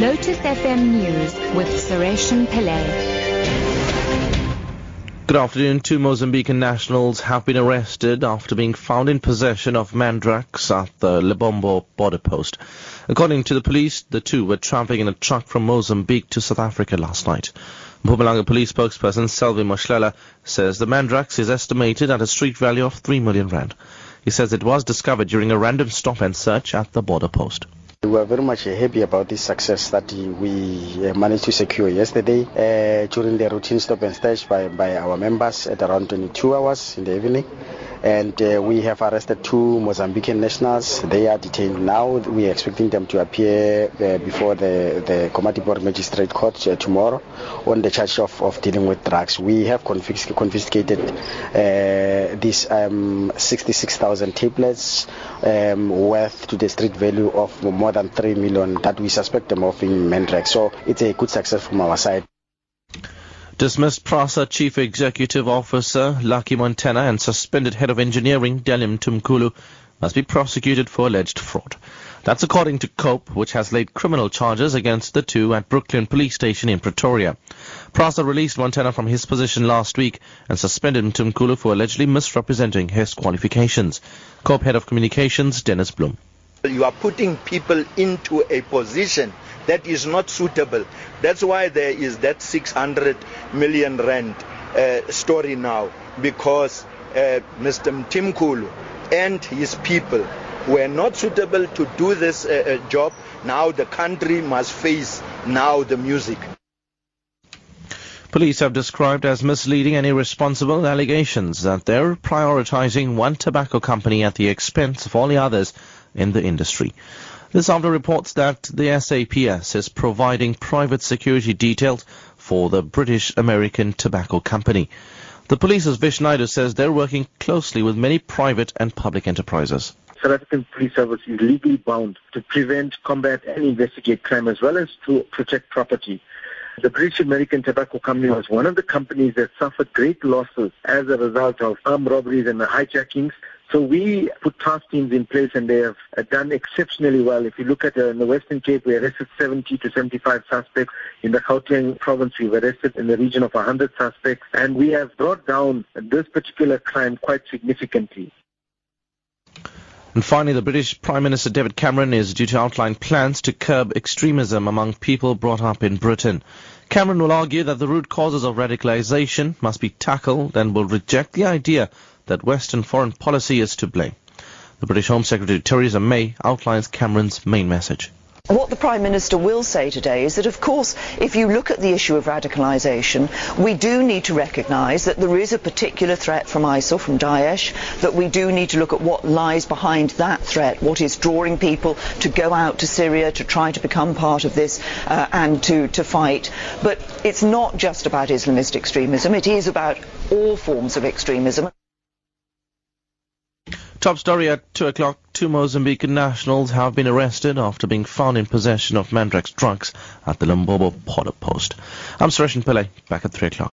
Lotus FM News with Sureshan Pillay. Good afternoon. Two Mozambican nationals have been arrested after being found in possession of mandrax at the Lebombo border post. According to the police, the two were traveling in a truck from Mozambique to South Africa last night. Mpumalanga police spokesperson Selvy Mohlala says the mandrax is estimated at a street value of 3 million rand. He says it was discovered during a random stop and search at the border post. We are very much happy about this success that we managed to secure yesterday uh, during the routine stop and search by, by our members at around 22 hours in the evening. And uh, we have arrested two Mozambican nationals. They are detained now. We are expecting them to appear uh, before the, the Komatipoort Magistrate Court uh, tomorrow on the charge of, of dealing with drugs. We have confisc- confiscated uh, these um, 66,000 tablets um, worth to the street value of more than 3 million that we suspect them of in Mandrax. So it's a good success from our side. Dismissed PRASA Chief Executive Officer Lucky Montana and suspended Head of Engineering Daniel Mtimkulu must be prosecuted for alleged fraud. That's according to COPE, which has laid criminal charges against the two at Brooklyn Police Station in Pretoria. PRASA released Montana from his position last week and suspended Mtimkulu for allegedly misrepresenting his qualifications. COPE Head of Communications Dennis Bloem. You are putting people into a position that is not suitable. That's why there is that 600 million rand uh, story now, because uh, Mr. Mtimkulu and his people were not suitable to do this uh, job. Now the country must face now the music. Police have described as misleading and irresponsible allegations that they're prioritizing one tobacco company at the expense of all the others in the industry. This after reports that the SAPS is providing private security details for the British American Tobacco Company. The police's Vish says they're working closely with many private and public enterprises. South African Police Service is legally bound to prevent, combat and investigate crime as well as to protect property. The British American Tobacco Company was one of the companies that suffered great losses as a result of armed robberies and hijackings. So we put task teams in place and they have done exceptionally well. If you look at uh, in the Western Cape, we arrested 70 to 75 suspects. In the Gauteng province, we've arrested in the region of 100 suspects. And we have brought down this particular crime quite significantly. And finally, the British Prime Minister David Cameron is due to outline plans to curb extremism among people brought up in Britain. Cameron will argue that the root causes of radicalization must be tackled and will reject the idea that Western foreign policy is to blame. The British Home Secretary Theresa May outlines Cameron's main message. What the Prime Minister will say today is that, of course, if you look at the issue of radicalisation, we do need to recognise that there is a particular threat from ISIL, from Daesh, that we do need to look at what lies behind that threat, what is drawing people to go out to Syria to try to become part of this uh, and to, to fight. But it's not just about Islamist extremism, it is about all forms of extremism. Top story at 2 o'clock. Two Mozambican nationals have been arrested after being found in possession of Mandrax drugs at the Lebombo border post. I'm Suresh Pillay, back at 3 o'clock.